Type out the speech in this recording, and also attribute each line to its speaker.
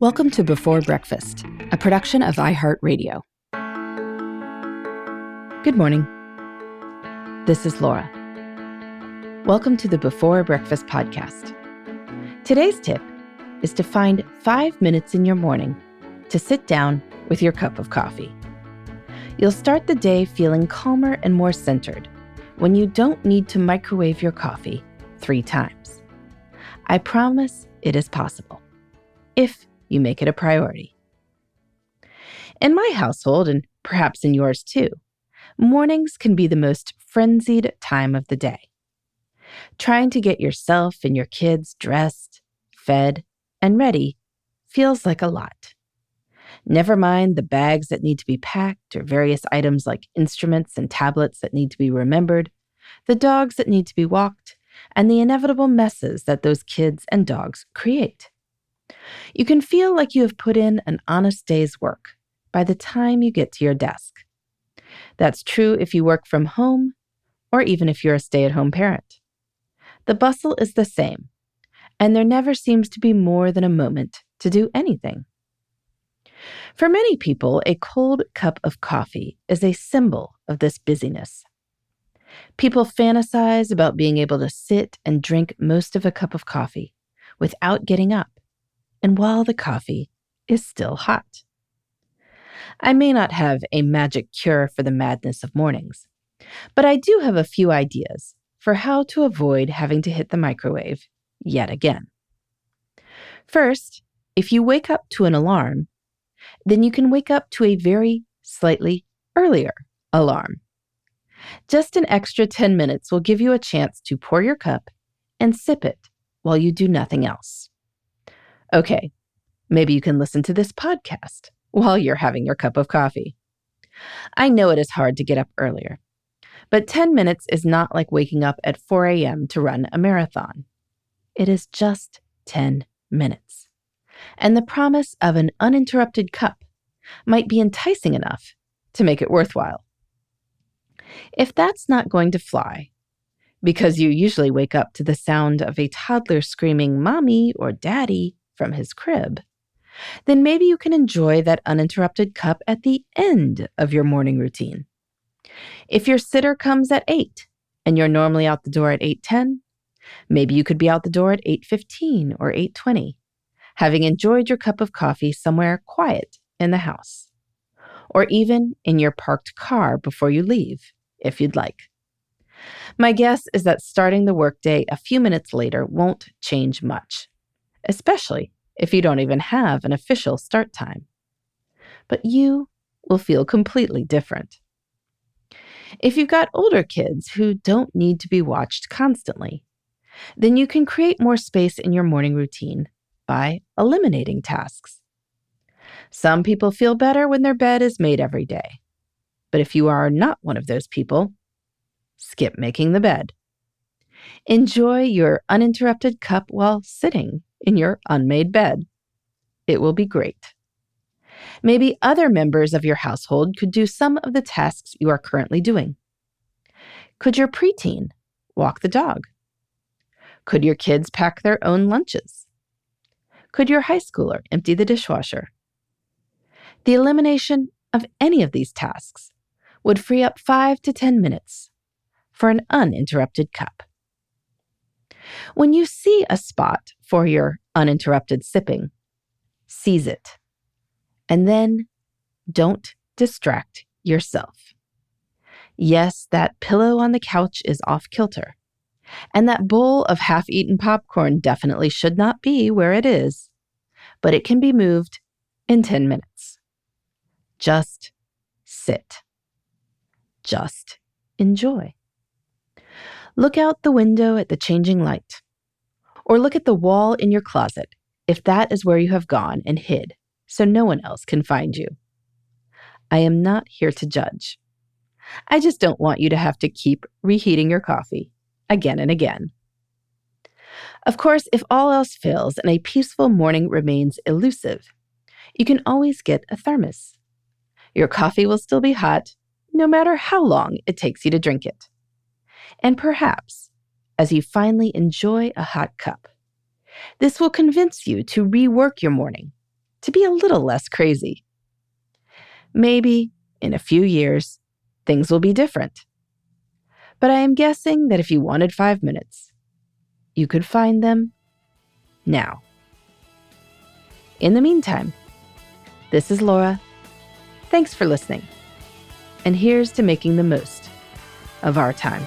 Speaker 1: Welcome to Before Breakfast, a production of iHeartRadio. Good morning. This is Laura. Welcome to the Before Breakfast podcast. Today's tip is to find five minutes in your morning to sit down with your cup of coffee. You'll start the day feeling calmer and more centered when you don't need to microwave your coffee three times. I promise it is possible if you make it a priority. In my household, and perhaps in yours too, mornings can be the most frenzied time of the day. Trying to get yourself and your kids dressed, fed, and ready feels like a lot. Never mind the bags that need to be packed or various items like instruments and tablets that need to be remembered, the dogs that need to be walked, and the inevitable messes that those kids and dogs create. You can feel like you have put in an honest day's work by the time you get to your desk. That's true if you work from home or even if you're a stay at home parent. The bustle is the same, and there never seems to be more than a moment to do anything. For many people, a cold cup of coffee is a symbol of this busyness. People fantasize about being able to sit and drink most of a cup of coffee without getting up and while the coffee is still hot. I may not have a magic cure for the madness of mornings, but I do have a few ideas for how to avoid having to hit the microwave yet again. First, if you wake up to an alarm, then you can wake up to a very slightly earlier alarm. Just an extra 10 minutes will give you a chance to pour your cup and sip it while you do nothing else. Okay, maybe you can listen to this podcast while you're having your cup of coffee. I know it is hard to get up earlier, but 10 minutes is not like waking up at 4 a.m. to run a marathon. It is just 10 minutes. And the promise of an uninterrupted cup might be enticing enough to make it worthwhile. If that's not going to fly, because you usually wake up to the sound of a toddler screaming, Mommy or Daddy, from his crib, then maybe you can enjoy that uninterrupted cup at the end of your morning routine. If your sitter comes at 8 and you're normally out the door at 8:10, maybe you could be out the door at 8:15 or 8:20, having enjoyed your cup of coffee somewhere quiet in the house, or even in your parked car before you leave, if you'd like. My guess is that starting the workday a few minutes later won't change much especially if you don't even have an official start time. But you will feel completely different. If you've got older kids who don't need to be watched constantly, then you can create more space in your morning routine by eliminating tasks. Some people feel better when their bed is made every day. But if you are not one of those people, skip making the bed. Enjoy your uninterrupted cup while sitting in your unmade bed. It will be great. Maybe other members of your household could do some of the tasks you are currently doing. Could your preteen walk the dog? Could your kids pack their own lunches? Could your high schooler empty the dishwasher? The elimination of any of these tasks would free up five to 10 minutes for an uninterrupted cup. When you see a spot for your uninterrupted sipping, seize it. And then don't distract yourself. Yes, that pillow on the couch is off kilter. And that bowl of half eaten popcorn definitely should not be where it is, but it can be moved in 10 minutes. Just sit. Just enjoy. Look out the window at the changing light. Or look at the wall in your closet if that is where you have gone and hid so no one else can find you. I am not here to judge. I just don't want you to have to keep reheating your coffee again and again. Of course, if all else fails and a peaceful morning remains elusive, you can always get a thermos. Your coffee will still be hot, no matter how long it takes you to drink it. And perhaps, as you finally enjoy a hot cup, this will convince you to rework your morning to be a little less crazy. Maybe in a few years, things will be different. But I am guessing that if you wanted five minutes, you could find them now. In the meantime, this is Laura. Thanks for listening. And here's to making the most of our time.